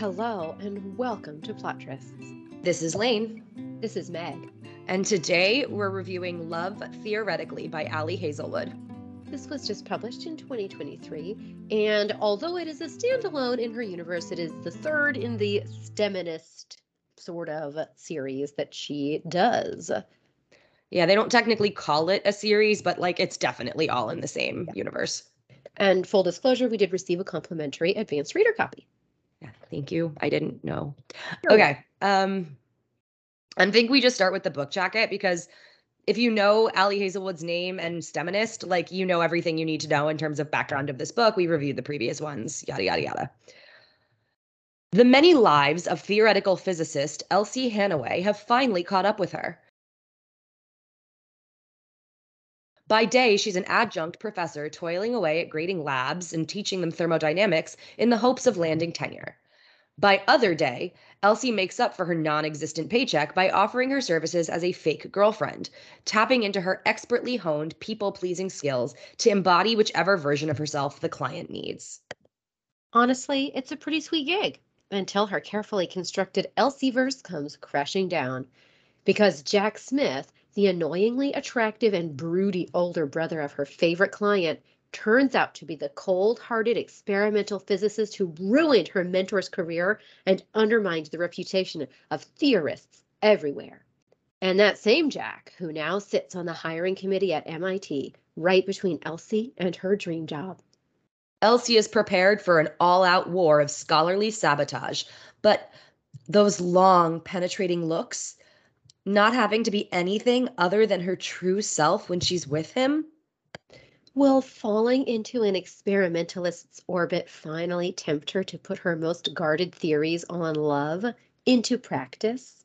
Hello and welcome to Plot Trysts. This is Lane. This is Meg. And today we're reviewing Love Theoretically by Ali Hazelwood. This was just published in 2023, and although it is a standalone in her universe, it is the third in the STEMinist sort of series that she does. Yeah, they don't technically call it a series, but like it's definitely all in the same yeah. universe. And full disclosure, we did receive a complimentary advanced reader copy. Thank you. I didn't know. Okay. Um I think we just start with the book jacket because if you know Ali Hazelwood's name and STEMinist, like you know everything you need to know in terms of background of this book. We reviewed the previous ones, yada yada yada. The many lives of theoretical physicist Elsie Hannaway have finally caught up with her. By day, she's an adjunct professor toiling away at grading labs and teaching them thermodynamics in the hopes of landing tenure. By other day, Elsie makes up for her non existent paycheck by offering her services as a fake girlfriend, tapping into her expertly honed people pleasing skills to embody whichever version of herself the client needs. Honestly, it's a pretty sweet gig until her carefully constructed Elsie verse comes crashing down. Because Jack Smith, the annoyingly attractive and broody older brother of her favorite client, turns out to be the cold hearted experimental physicist who ruined her mentor's career and undermined the reputation of theorists everywhere. And that same Jack, who now sits on the hiring committee at MIT, right between Elsie and her dream job. Elsie is prepared for an all out war of scholarly sabotage, but those long, penetrating looks, not having to be anything other than her true self when she's with him? Will falling into an experimentalist's orbit finally tempt her to put her most guarded theories on love into practice?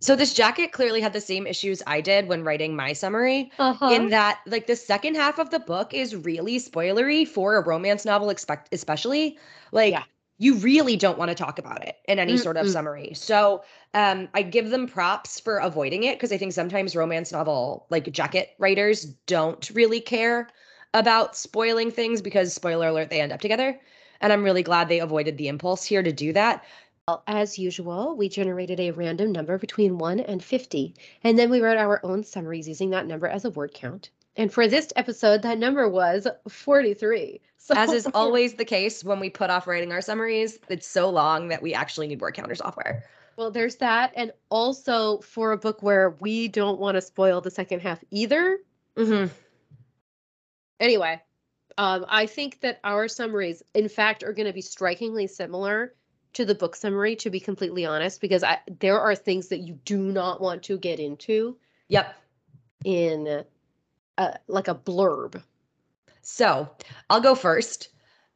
So this jacket clearly had the same issues I did when writing my summary uh-huh. in that like the second half of the book is really spoilery for a romance novel expect especially like yeah you really don't want to talk about it in any mm sort of summary. So um, I give them props for avoiding it because I think sometimes romance novel like jacket writers don't really care about spoiling things because spoiler alert they end up together. And I'm really glad they avoided the impulse here to do that. Well, as usual, we generated a random number between 1 and 50, and then we wrote our own summaries using that number as a word count. And for this episode, that number was 43. So As is always the case when we put off writing our summaries, it's so long that we actually need word counter software. Well, there's that. And also for a book where we don't want to spoil the second half either. Mm-hmm. Anyway, um, I think that our summaries, in fact, are going to be strikingly similar to the book summary, to be completely honest, because I, there are things that you do not want to get into. Yep. In a, like a blurb. So I'll go first.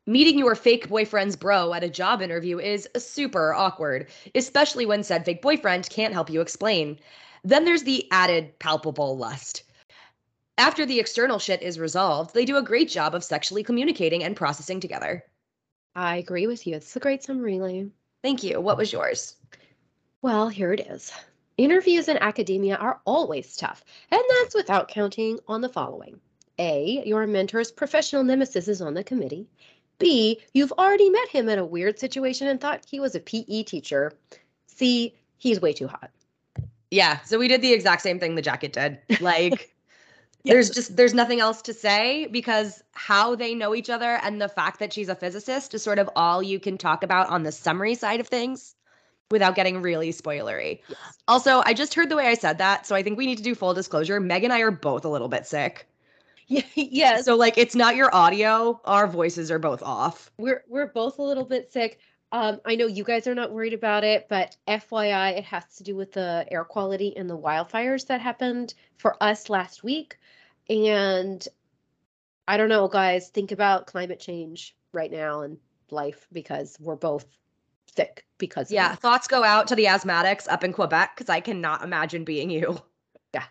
Meeting your fake boyfriend's bro at a job interview is super awkward, especially when said fake boyfriend can't help you explain. Then there's the added palpable lust. After the external shit is resolved, they do a great job of sexually communicating and processing together. I agree with you. It's a great summary, Lane. Thank you. What was yours? Well, here it is. Interviews in academia are always tough, and that's without counting on the following a, your mentor's professional nemesis is on the committee. B, you've already met him in a weird situation and thought he was a PE teacher. C, he's way too hot. Yeah, so we did the exact same thing the jacket did. Like yes. there's just there's nothing else to say because how they know each other and the fact that she's a physicist is sort of all you can talk about on the summary side of things without getting really spoilery. Yes. Also, I just heard the way I said that, so I think we need to do full disclosure. Meg and I are both a little bit sick. Yeah, yes. So like it's not your audio, our voices are both off. We're we're both a little bit sick. Um, I know you guys are not worried about it, but FYI, it has to do with the air quality and the wildfires that happened for us last week. And I don't know, guys, think about climate change right now and life because we're both sick because yeah thoughts go out to the asthmatics up in quebec because i cannot imagine being you Yeah.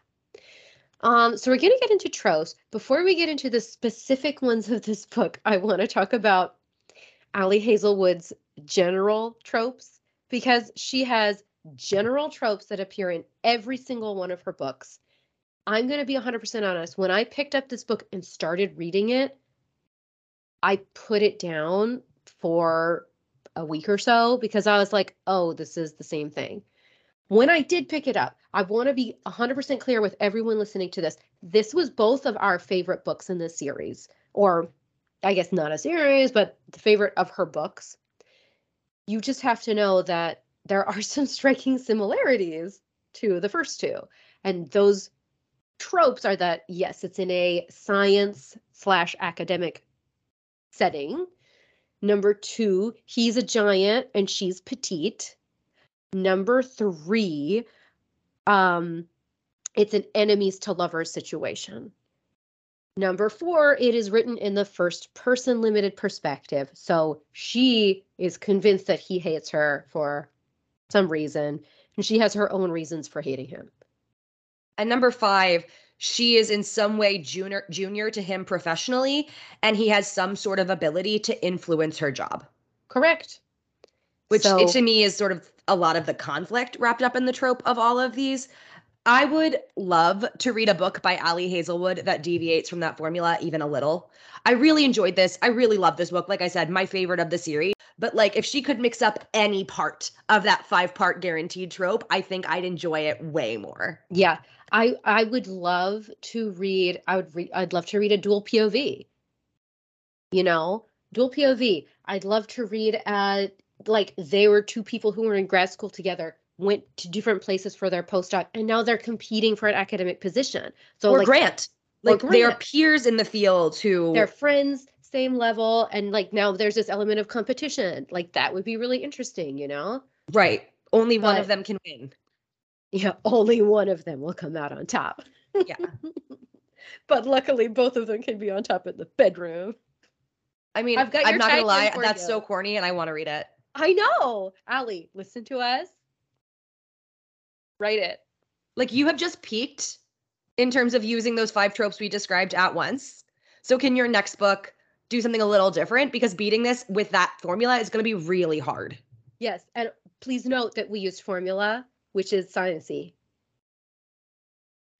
um, so we're going to get into tropes. Before we get into the specific ones of this book, I want to talk about Ali Hazelwood's general tropes because she has general tropes that appear in every single one of her books. I'm going to be 100% honest. When I picked up this book and started reading it, I put it down for a week or so because I was like, oh, this is the same thing. When I did pick it up, I want to be 100% clear with everyone listening to this. This was both of our favorite books in this series, or I guess not a series, but the favorite of her books. You just have to know that there are some striking similarities to the first two. And those tropes are that, yes, it's in a science slash academic setting. Number two, he's a giant and she's petite. Number three, um, it's an enemies to lovers situation. Number four, it is written in the first person limited perspective. So she is convinced that he hates her for some reason, and she has her own reasons for hating him. And number five, she is in some way junior junior to him professionally, and he has some sort of ability to influence her job. Correct. Which so, to me is sort of a lot of the conflict wrapped up in the trope of all of these. I would love to read a book by Ali Hazelwood that deviates from that formula even a little. I really enjoyed this. I really love this book. Like I said, my favorite of the series. But like if she could mix up any part of that five part guaranteed trope, I think I'd enjoy it way more. Yeah. I I would love to read I would read I'd love to read a dual POV. You know, dual POV. I'd love to read uh like they were two people who were in grad school together went to different places for their postdoc and now they're competing for an academic position. So or like grant. Like grant. they are peers in the field who they're friends, same level, and like now there's this element of competition. Like that would be really interesting, you know? Right. Only but, one of them can win. Yeah, only one of them will come out on top. Yeah. but luckily both of them can be on top in the bedroom. I mean, I've got I'm not gonna lie, that's you. so corny and I want to read it. I know. Ali, listen to us. Write it. Like you have just peaked in terms of using those five tropes we described at once. So can your next book do something a little different? Because beating this with that formula is going to be really hard. Yes. And please note that we used formula, which is sciency.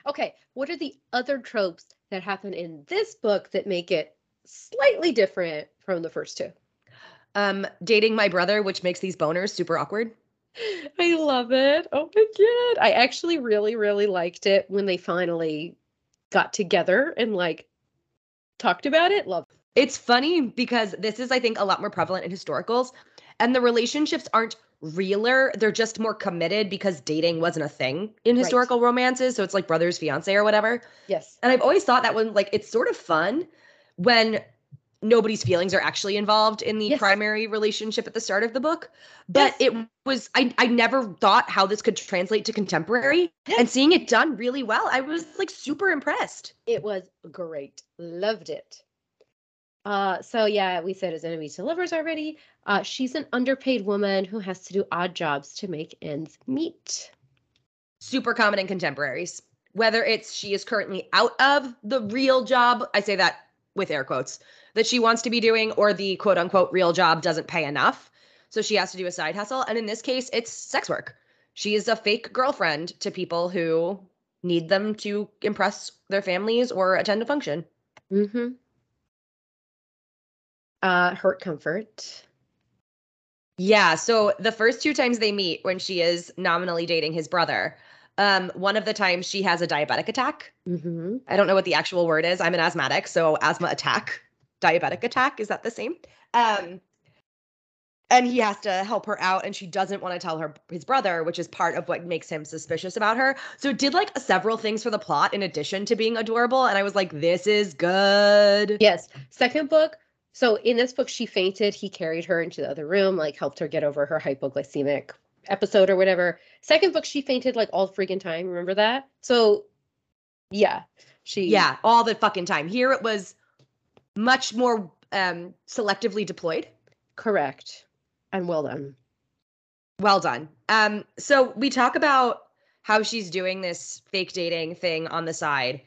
Okay, what are the other tropes that happen in this book that make it slightly different from the first two? Um, dating my brother, which makes these boners super awkward. I love it. Oh my god. I actually really, really liked it when they finally got together and like talked about it. Love it. It's funny because this is, I think, a lot more prevalent in historicals, and the relationships aren't realer. They're just more committed because dating wasn't a thing in historical right. romances. So it's like brother's fiance or whatever. Yes. And I've always thought that when like it's sort of fun when nobody's feelings are actually involved in the yes. primary relationship at the start of the book but yes. it was I, I never thought how this could translate to contemporary yes. and seeing it done really well i was like super impressed it was great loved it uh so yeah we said as enemies to lovers already uh she's an underpaid woman who has to do odd jobs to make ends meet super common in contemporaries whether it's she is currently out of the real job i say that with air quotes that she wants to be doing or the quote unquote real job doesn't pay enough. So she has to do a side hustle. And in this case, it's sex work. She is a fake girlfriend to people who need them to impress their families or attend a function. Mm-hmm. Uh, hurt comfort. Yeah. So the first two times they meet when she is nominally dating his brother, um, one of the times she has a diabetic attack. Mm-hmm. I don't know what the actual word is. I'm an asthmatic, so asthma attack diabetic attack. Is that the same? Um, and he has to help her out and she doesn't want to tell her his brother which is part of what makes him suspicious about her so it did like several things for the plot in addition to being adorable and i was like this is good yes second book so in this book she fainted he carried her into the other room like helped her get over her hypoglycemic episode or whatever second book she fainted like all freaking time remember that so yeah she yeah all the fucking time here it was much more um, selectively deployed. Correct. And well done. Well done. Um, so we talk about how she's doing this fake dating thing on the side.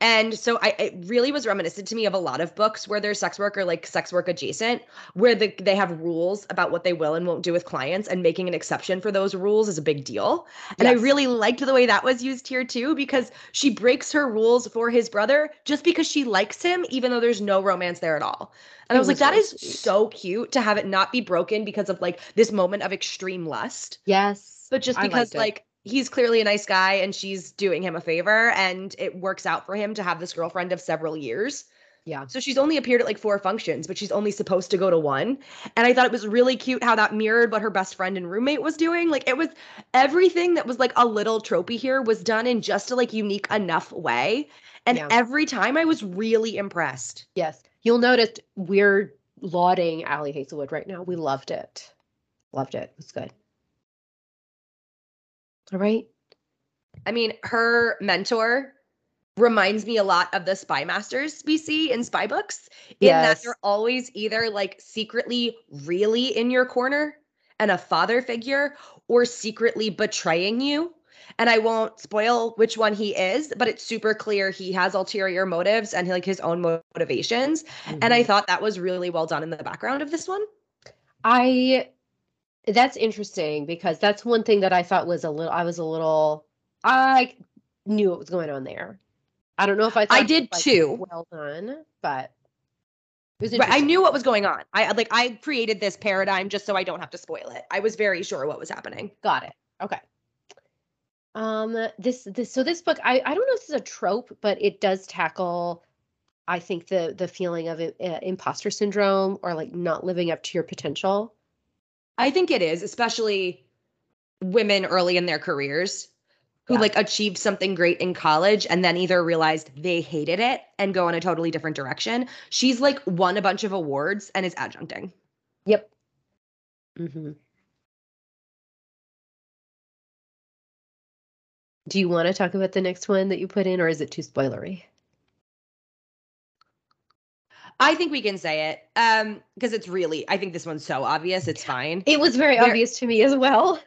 And so I it really was reminiscent to me of a lot of books where there's sex work or like sex work adjacent, where the, they have rules about what they will and won't do with clients, and making an exception for those rules is a big deal. And yes. I really liked the way that was used here too, because she breaks her rules for his brother just because she likes him, even though there's no romance there at all. And it I was, was like, that is so cute to have it not be broken because of like this moment of extreme lust. Yes. But just because like he's clearly a nice guy and she's doing him a favor and it works out for him to have this girlfriend of several years. Yeah. So she's only appeared at like four functions, but she's only supposed to go to one. And I thought it was really cute how that mirrored what her best friend and roommate was doing. Like it was everything that was like a little tropey here was done in just a like unique enough way. And yeah. every time I was really impressed. Yes. You'll notice we're lauding Ali Hazelwood right now. We loved it. Loved it. It was good. All right. I mean, her mentor reminds me a lot of the spy masters we see in spy books in yes. that they're always either like secretly really in your corner and a father figure or secretly betraying you and i won't spoil which one he is but it's super clear he has ulterior motives and like his own motivations mm-hmm. and i mm-hmm. thought that was really well done in the background of this one i that's interesting because that's one thing that I thought was a little. I was a little. I knew what was going on there. I don't know if I. I did like, too. Well done, but Right, I knew what was going on. I like I created this paradigm just so I don't have to spoil it. I was very sure what was happening. Got it. Okay. Um this this so this book I I don't know if this is a trope, but it does tackle I think the the feeling of uh, imposter syndrome or like not living up to your potential. I think it is, especially women early in their careers who yeah. like achieved something great in college and then either realized they hated it and go in a totally different direction. She's like won a bunch of awards and is adjuncting. Yep. Mm-hmm. Do you want to talk about the next one that you put in, or is it too spoilery? I think we can say it um because it's really I think this one's so obvious it's fine. It was very there, obvious to me as well.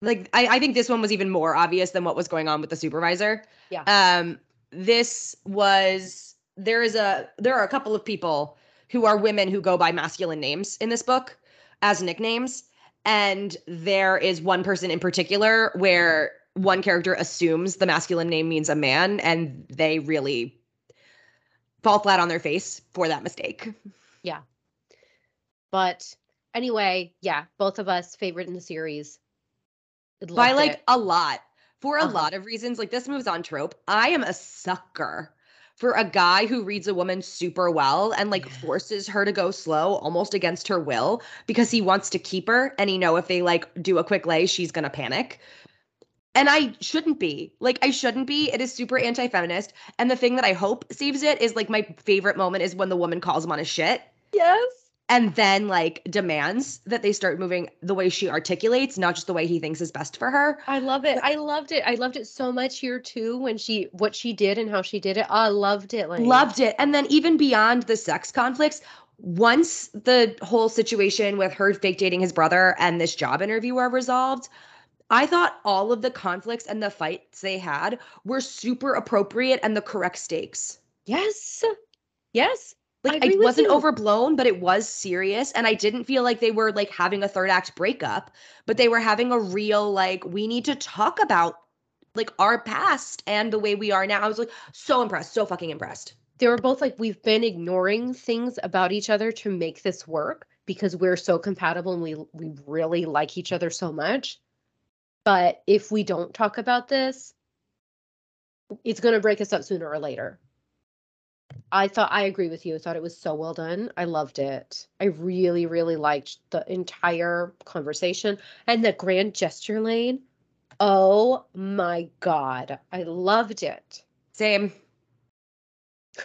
Like I, I think this one was even more obvious than what was going on with the supervisor. Yeah. Um this was there is a there are a couple of people who are women who go by masculine names in this book as nicknames and there is one person in particular where one character assumes the masculine name means a man and they really fall flat on their face for that mistake. Yeah. But anyway, yeah, both of us favorite in the series. By like it. a lot. For a uh-huh. lot of reasons, like this moves on trope. I am a sucker for a guy who reads a woman super well and like yeah. forces her to go slow almost against her will because he wants to keep her and he know if they like do a quick lay she's going to panic and I shouldn't be. Like I shouldn't be. It is super anti-feminist. And the thing that I hope saves it is like my favorite moment is when the woman calls him on his shit. Yes. And then like demands that they start moving the way she articulates, not just the way he thinks is best for her. I love it. I loved it. I loved it so much here too when she what she did and how she did it. Oh, I loved it. Like loved it. And then even beyond the sex conflicts, once the whole situation with her fake dating his brother and this job interview are resolved, I thought all of the conflicts and the fights they had were super appropriate and the correct stakes. Yes. Yes. Like it wasn't you. overblown, but it was serious. And I didn't feel like they were like having a third act breakup, but they were having a real, like, we need to talk about like our past and the way we are now. I was like so impressed, so fucking impressed. They were both like, we've been ignoring things about each other to make this work because we're so compatible and we we really like each other so much but if we don't talk about this, it's going to break us up sooner or later. I thought I agree with you. I thought it was so well done. I loved it. I really, really liked the entire conversation and the grand gesture lane. Oh my God. I loved it. Same.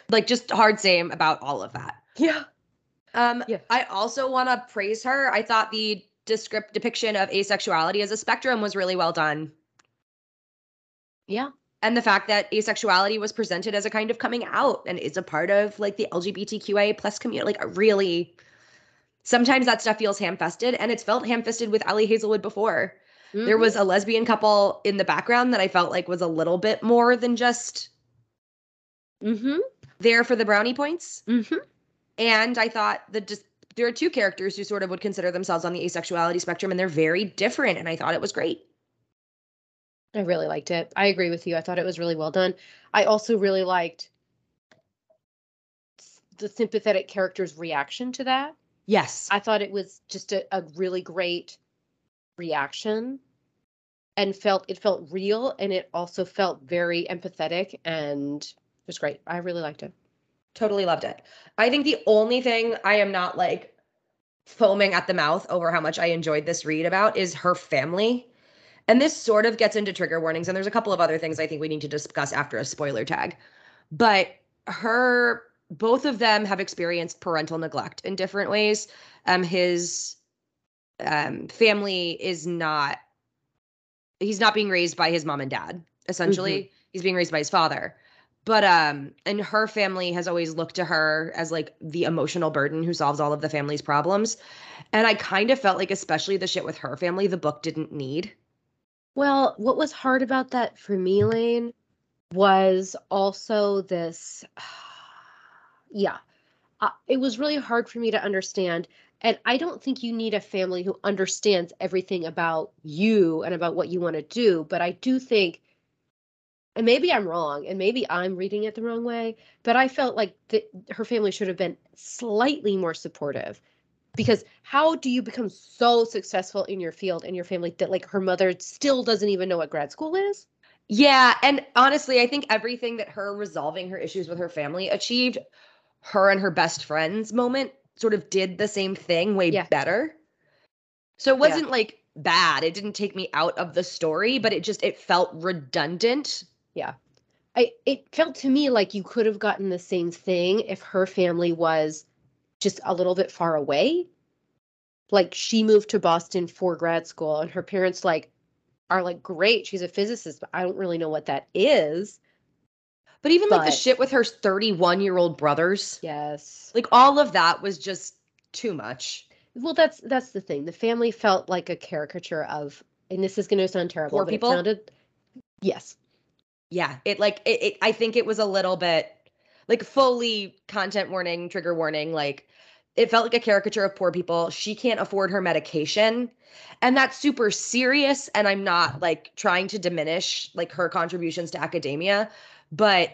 Like just hard same about all of that. Yeah. Um, yeah. I also want to praise her. I thought the descript depiction of asexuality as a spectrum was really well done. Yeah. And the fact that asexuality was presented as a kind of coming out and is a part of like the LGBTQIA plus community, like really sometimes that stuff feels ham-fisted and it's felt ham-fisted with Ali Hazelwood before. Mm-hmm. There was a lesbian couple in the background that I felt like was a little bit more than just Mm-hmm. there for the brownie points. Mm-hmm. And I thought that there are two characters who sort of would consider themselves on the asexuality spectrum and they're very different. And I thought it was great. I really liked it. I agree with you. I thought it was really well done. I also really liked the sympathetic character's reaction to that. Yes. I thought it was just a, a really great reaction and felt it felt real and it also felt very empathetic and it was great. I really liked it. Totally loved it. I think the only thing I am not like foaming at the mouth over how much I enjoyed this read about is her family. And this sort of gets into trigger warnings. And there's a couple of other things I think we need to discuss after a spoiler tag. But her, both of them have experienced parental neglect in different ways. Um, his um, family is not, he's not being raised by his mom and dad, essentially. Mm-hmm. He's being raised by his father but um and her family has always looked to her as like the emotional burden who solves all of the family's problems. And i kind of felt like especially the shit with her family the book didn't need. Well what was hard about that for me lane was also this yeah uh, it was really hard for me to understand. And i don't think you need a family who understands everything about you and about what you want to do but i do think and maybe I'm wrong, and maybe I'm reading it the wrong way, but I felt like the, her family should have been slightly more supportive. Because how do you become so successful in your field and your family that like her mother still doesn't even know what grad school is? Yeah, and honestly, I think everything that her resolving her issues with her family achieved, her and her best friends moment sort of did the same thing way yeah. better. So it wasn't yeah. like bad. It didn't take me out of the story, but it just it felt redundant yeah. I it felt to me like you could have gotten the same thing if her family was just a little bit far away. Like she moved to Boston for grad school and her parents like are like great, she's a physicist, but I don't really know what that is. But even but, like the shit with her 31 year old brothers. Yes. Like all of that was just too much. Well, that's that's the thing. The family felt like a caricature of, and this is going to sound terrible, Poor people? sounded, yes, yeah. It like it, it i think it was a little bit like fully content warning trigger warning like it felt like a caricature of poor people. She can't afford her medication. And that's super serious and i'm not like trying to diminish like her contributions to academia but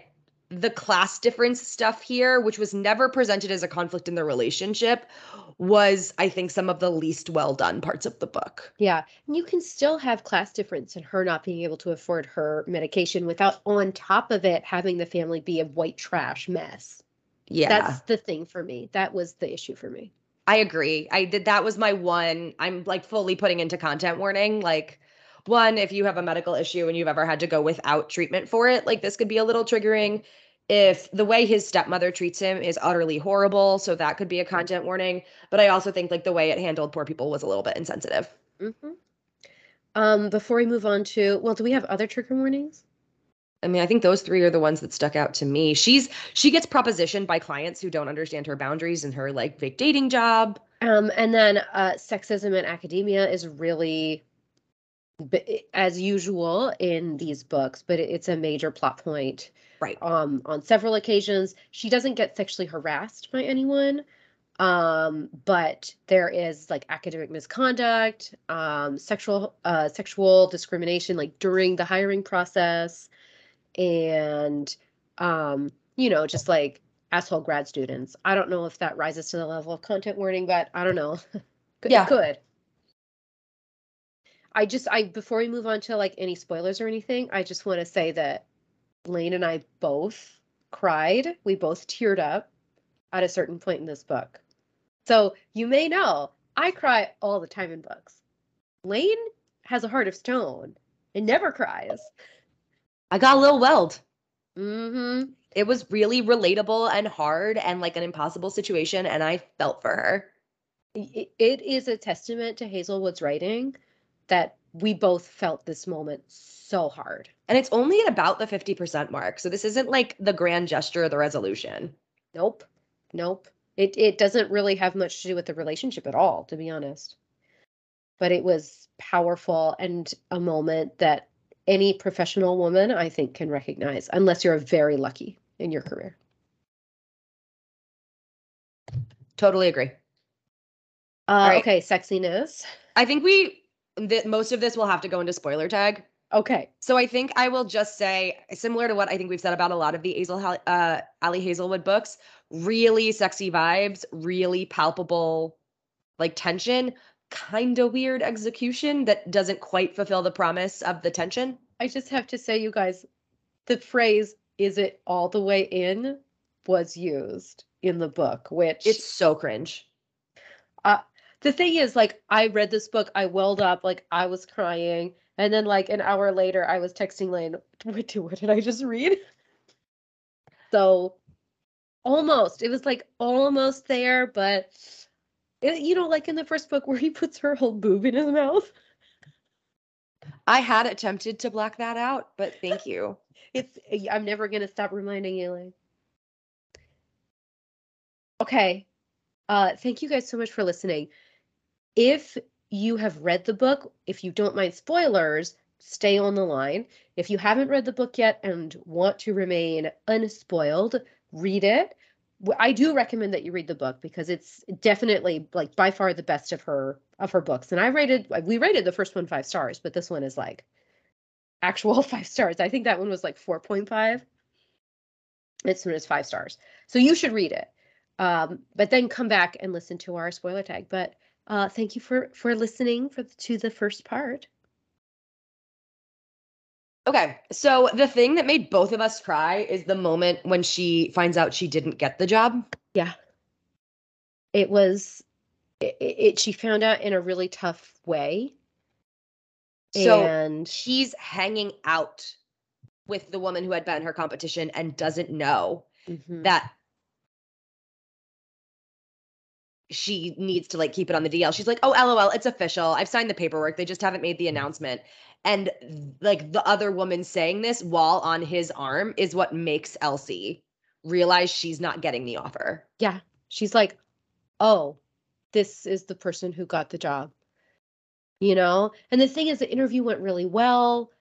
the class difference stuff here, which was never presented as a conflict in the relationship, was, I think, some of the least well done parts of the book. Yeah. And you can still have class difference and her not being able to afford her medication without, on top of it, having the family be a white trash mess. Yeah. That's the thing for me. That was the issue for me. I agree. I did. That was my one. I'm like fully putting into content warning. Like, one, if you have a medical issue and you've ever had to go without treatment for it, like this could be a little triggering if the way his stepmother treats him is utterly horrible so that could be a content warning but i also think like the way it handled poor people was a little bit insensitive mm-hmm. um before we move on to well do we have other trigger warnings I mean, I think those three are the ones that stuck out to me. She's she gets propositioned by clients who don't understand her boundaries and her like fake dating job. Um, and then uh, sexism in academia is really, as usual in these books, but it's a major plot point Right. Um, on several occasions, she doesn't get sexually harassed by anyone. Um, but there is like academic misconduct, um, sexual uh, sexual discrimination, like during the hiring process, and um, you know, just like asshole grad students. I don't know if that rises to the level of content warning, but I don't know. yeah, good. I just I before we move on to like any spoilers or anything, I just want to say that Lane and I both cried. We both teared up at a certain point in this book. So you may know I cry all the time in books. Lane has a heart of stone and never cries. I got a little welled. Mm-hmm. It was really relatable and hard and like an impossible situation, and I felt for her. it, it is a testament to Hazelwood's writing that we both felt this moment so hard. And it's only at about the 50% mark. So this isn't like the grand gesture of the resolution. Nope. Nope. It it doesn't really have much to do with the relationship at all, to be honest. But it was powerful and a moment that any professional woman I think can recognize unless you're very lucky. in your career. Totally agree. Uh, right. Okay, sexiness. I think we that most of this will have to go into spoiler tag. Okay. So I think I will just say, similar to what I think we've said about a lot of the Hazel, uh, Ali Hazelwood books, really sexy vibes, really palpable, like tension, kind of weird execution that doesn't quite fulfill the promise of the tension. I just have to say, you guys, the phrase "is it all the way in" was used in the book, which it's so cringe. Uh, the thing is, like, I read this book, I welled up, like, I was crying, and then like an hour later, I was texting Lane, "What, what did I just read?" So, almost, it was like almost there, but it, you know, like in the first book where he puts her whole boob in his mouth. I had attempted to black that out, but thank you. it's I'm never gonna stop reminding you, Lane. Okay. Uh thank you guys so much for listening. If you have read the book, if you don't mind spoilers, stay on the line. If you haven't read the book yet and want to remain unspoiled, read it. I do recommend that you read the book because it's definitely like by far the best of her of her books. And I rated we rated the first one five stars, but this one is like actual five stars. I think that one was like 4.5. This one is five stars. So you should read it. Um, but then come back and listen to our spoiler tag. But uh, thank you for for listening for to the first part. Okay, so the thing that made both of us cry is the moment when she finds out she didn't get the job. Yeah. It was it, it she found out in a really tough way. So and she's hanging out with the woman who had been her competition and doesn't know mm-hmm. that she needs to like keep it on the DL. She's like, "Oh, lol, it's official. I've signed the paperwork. They just haven't made the announcement." And like the other woman saying this while on his arm is what makes Elsie realize she's not getting the offer. Yeah. She's like, oh, this is the person who got the job. You know? And the thing is, the interview went really well.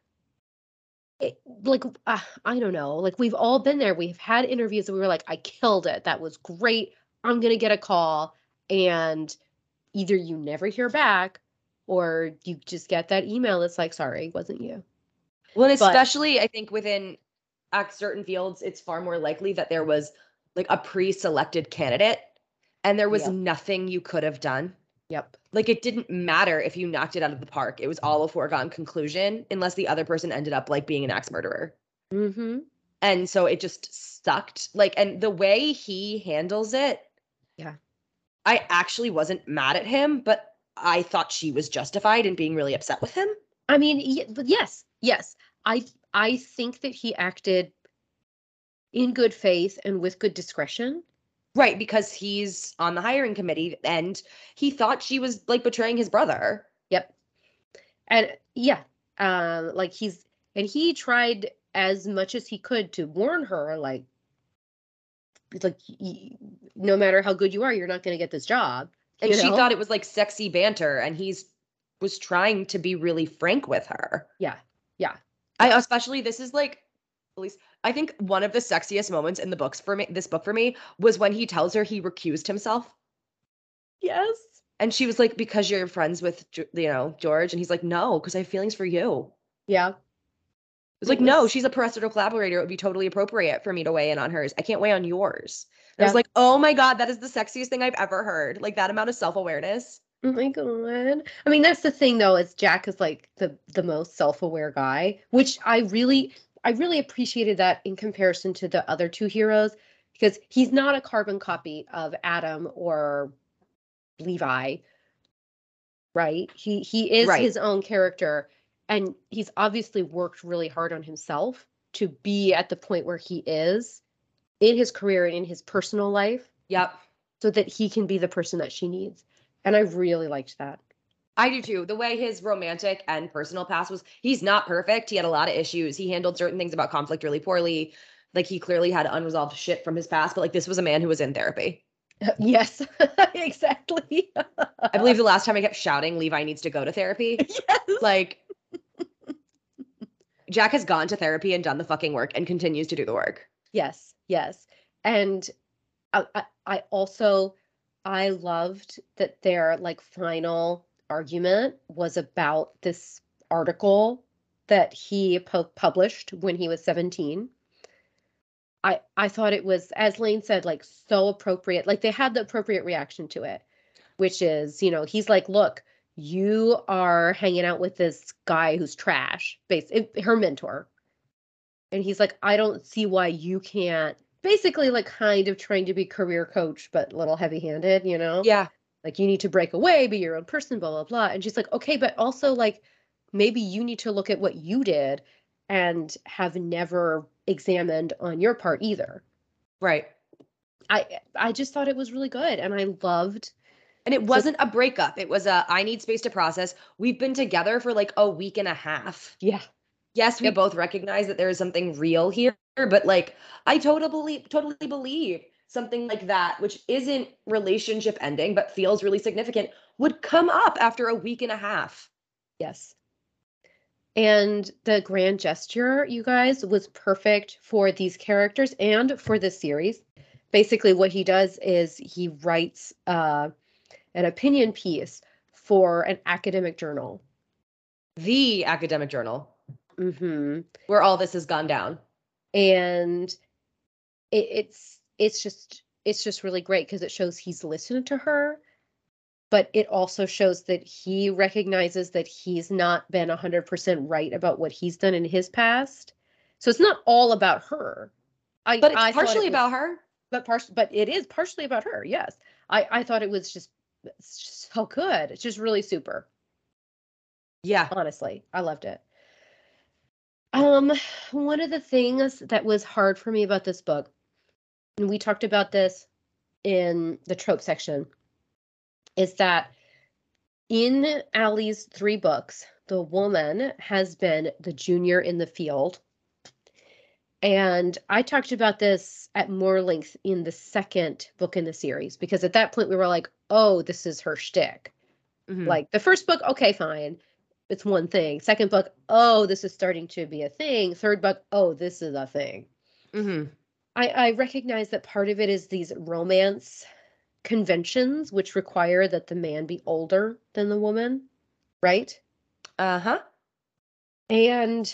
It, like, uh, I don't know. Like, we've all been there. We've had interviews and we were like, I killed it. That was great. I'm going to get a call. And either you never hear back or you just get that email it's like sorry wasn't you. Well especially but, i think within certain fields it's far more likely that there was like a pre-selected candidate and there was yep. nothing you could have done. Yep. Like it didn't matter if you knocked it out of the park. It was all a foregone conclusion unless the other person ended up like being an axe murderer. Mm-hmm. and so it just sucked. Like and the way he handles it yeah i actually wasn't mad at him but I thought she was justified in being really upset with him. I mean, yes, yes. I I think that he acted in good faith and with good discretion. Right, because he's on the hiring committee and he thought she was like betraying his brother. Yep. And yeah, um like he's and he tried as much as he could to warn her like like no matter how good you are, you're not going to get this job and you she know? thought it was like sexy banter and he's was trying to be really frank with her. Yeah yeah. I especially this is like at least i think one of the sexiest moments in the books for me this book for me was when he tells her he recused himself. Yes. And she was like because you're friends with you know george and he's like no because i have feelings for you. Yeah it's like, no, she's a professional collaborator. It would be totally appropriate for me to weigh in on hers. I can't weigh on yours. Yeah. I was like, oh my God, that is the sexiest thing I've ever heard. Like that amount of self-awareness. Oh my god. I mean, that's the thing though, is Jack is like the the most self-aware guy, which I really I really appreciated that in comparison to the other two heroes, because he's not a carbon copy of Adam or Levi. Right? He he is right. his own character. And he's obviously worked really hard on himself to be at the point where he is in his career and in his personal life. Yep. So that he can be the person that she needs. And I really liked that. I do too. The way his romantic and personal past was, he's not perfect. He had a lot of issues. He handled certain things about conflict really poorly. Like he clearly had unresolved shit from his past, but like this was a man who was in therapy. Yes, exactly. I believe the last time I kept shouting, Levi needs to go to therapy. Yes. Like Jack has gone to therapy and done the fucking work and continues to do the work. Yes, yes. And I, I, I also I loved that their like final argument was about this article that he pu- published when he was 17. I I thought it was as Lane said like so appropriate. Like they had the appropriate reaction to it, which is, you know, he's like, "Look, you are hanging out with this guy who's trash." Base eh, her mentor. And he's like, "I don't see why you can't basically like kind of trying to be career coach but a little heavy-handed, you know?" Yeah. Like you need to break away, be your own person, blah blah blah. And she's like, "Okay, but also like maybe you need to look at what you did and have never examined on your part either. Right. I I just thought it was really good and I loved and it wasn't a breakup. It was a I need space to process. We've been together for like a week and a half. Yeah. Yes, we both recognize that there is something real here, but like I totally totally believe something like that, which isn't relationship ending but feels really significant, would come up after a week and a half. Yes. And the grand gesture, you guys, was perfect for these characters and for this series. Basically, what he does is he writes uh, an opinion piece for an academic journal. The academic journal. Mm-hmm. Where all this has gone down. And it, it's it's just it's just really great because it shows he's listened to her but it also shows that he recognizes that he's not been 100% right about what he's done in his past. So it's not all about her. I, but it's I partially it was, about her. But par- but it is partially about her. Yes. I I thought it was just, just so good. It's just really super. Yeah. Honestly, I loved it. Um one of the things that was hard for me about this book and we talked about this in the trope section is that in Ali's three books, the woman has been the junior in the field. And I talked about this at more length in the second book in the series because at that point we were like, oh, this is her shtick. Mm-hmm. Like the first book, okay, fine. It's one thing. Second book, oh, this is starting to be a thing. Third book, oh, this is a thing. Mm-hmm. I, I recognize that part of it is these romance conventions which require that the man be older than the woman, right? Uh huh. And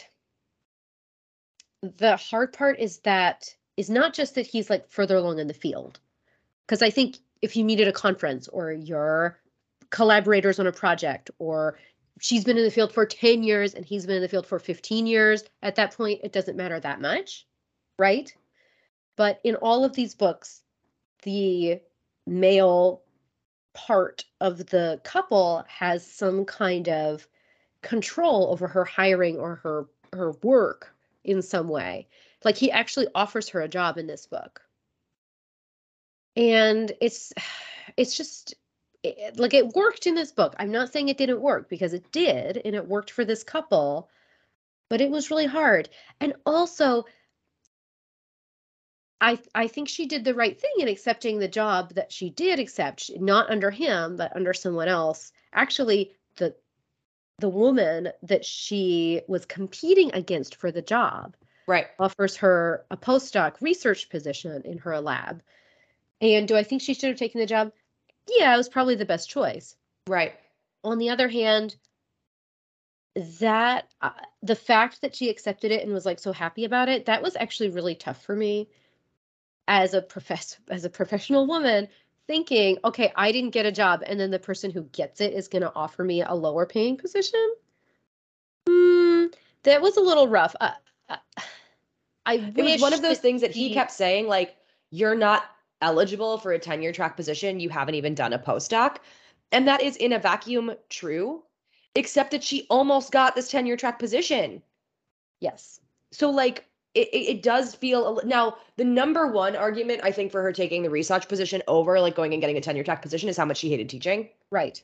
the hard part is that is not just that he's like further along in the field. Because I think if you meet at a conference or you're collaborators on a project or she's been in the field for 10 years and he's been in the field for 15 years, at that point, it doesn't matter that much, right? But in all of these books, the male part of the couple has some kind of control over her hiring or her her work in some way like he actually offers her a job in this book and it's it's just it, like it worked in this book i'm not saying it didn't work because it did and it worked for this couple but it was really hard and also I I think she did the right thing in accepting the job that she did accept, not under him, but under someone else. Actually, the the woman that she was competing against for the job right offers her a postdoc research position in her lab. And do I think she should have taken the job? Yeah, it was probably the best choice. Right. On the other hand, that uh, the fact that she accepted it and was like so happy about it, that was actually really tough for me as a profess as a professional woman thinking, okay, I didn't get a job, and then the person who gets it is going to offer me a lower paying position. Mm, that was a little rough. Uh, uh, I it was one of those things that he, he kept saying, like, you're not eligible for a tenure track position. You haven't even done a postdoc. And that is in a vacuum true, except that she almost got this tenure track position. Yes. So, like, it, it does feel a, now the number one argument I think for her taking the research position over like going and getting a tenure track position is how much she hated teaching. Right.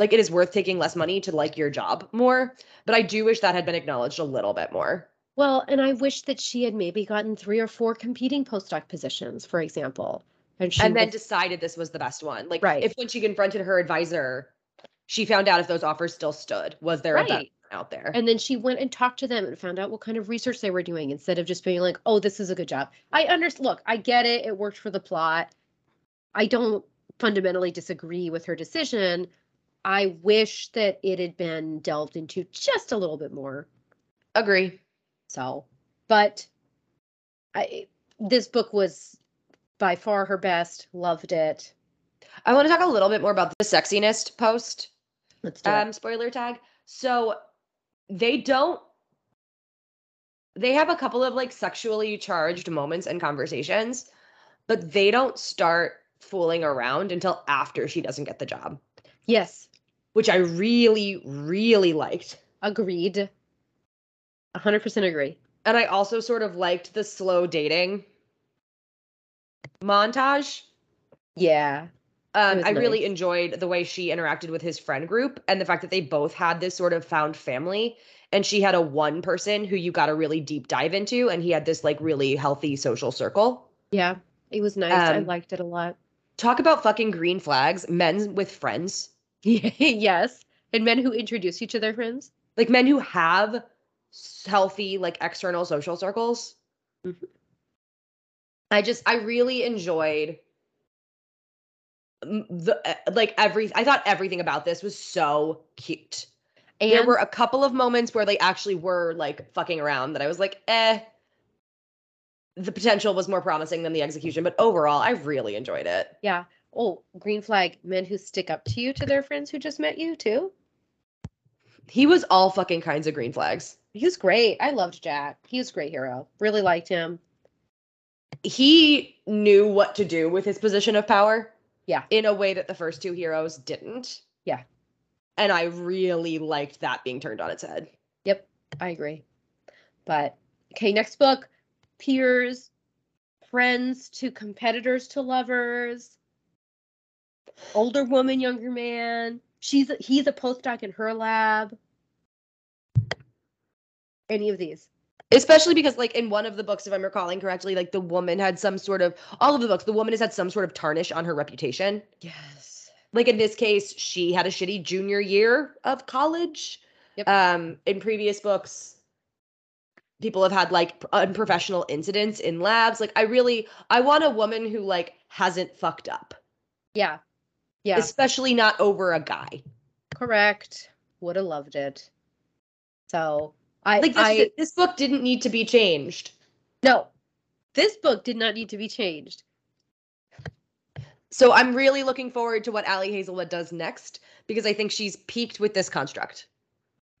Like it is worth taking less money to like your job more, but I do wish that had been acknowledged a little bit more. Well, and I wish that she had maybe gotten three or four competing postdoc positions, for example. And, she and then was, decided this was the best one. Like right. if when she confronted her advisor, she found out if those offers still stood. Was there right. a out there. And then she went and talked to them and found out what kind of research they were doing instead of just being like, "Oh, this is a good job." I understand. Look, I get it. It worked for the plot. I don't fundamentally disagree with her decision. I wish that it had been delved into just a little bit more. Agree. So, but I this book was by far her best. Loved it. I want to talk a little bit more about the sexiness post. Let's do um, it. spoiler tag. So they don't they have a couple of like sexually charged moments and conversations, but they don't start fooling around until after she doesn't get the job, Yes, which I really, really liked. agreed. 100% agree. And I also sort of liked the slow dating montage. Yeah. Um, I really enjoyed the way she interacted with his friend group and the fact that they both had this sort of found family. And she had a one person who you got a really deep dive into, and he had this like really healthy social circle. Yeah. It was nice. I Um, liked it a lot. Talk about fucking green flags, men with friends, yes. And men who introduce you to their friends. like men who have healthy, like external social circles. Mhm. I just, I really enjoyed the uh, like every. I thought everything about this was so cute. And there were a couple of moments where they actually were like fucking around that I was like, eh. The potential was more promising than the execution, but overall, I really enjoyed it. yeah. Oh, green flag men who stick up to you to their friends who just met you too. He was all fucking kinds of green flags. He was great. I loved Jack. He was a great hero. Really liked him. He knew what to do with his position of power. Yeah. In a way that the first two heroes didn't. Yeah. And I really liked that being turned on its head. Yep, I agree. But okay, next book peers, friends to competitors to lovers, older woman, younger man. She's a, he's a postdoc in her lab. Any of these? Especially because, like, in one of the books, if I'm recalling correctly, like the woman had some sort of, all of the books, the woman has had some sort of tarnish on her reputation. Yes. like in this case she had a shitty junior year of college Yep. um in previous books people have had like unprofessional incidents in labs like i really i want a woman who like hasn't fucked up Yeah. Yeah. especially not over a guy correct. Would have loved it. So I like this, I this book didn't need to be changed no. This book did not need to be changed. so i'm really looking forward to what Ali Hazelwood does next because i think she's peaked with this construct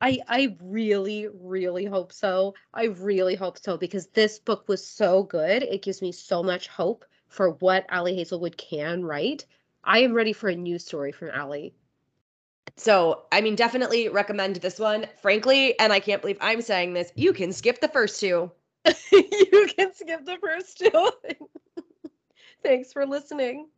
I I really really hope so. I really hope so because this book was so good. It gives me so much hope for what Ali Hazelwood can write. I am ready for a new story from Ali. so i mean definitely recommend this one frankly and i can't believe i'm saying this you can skip the first two you can skip the first two. Thanks for listening.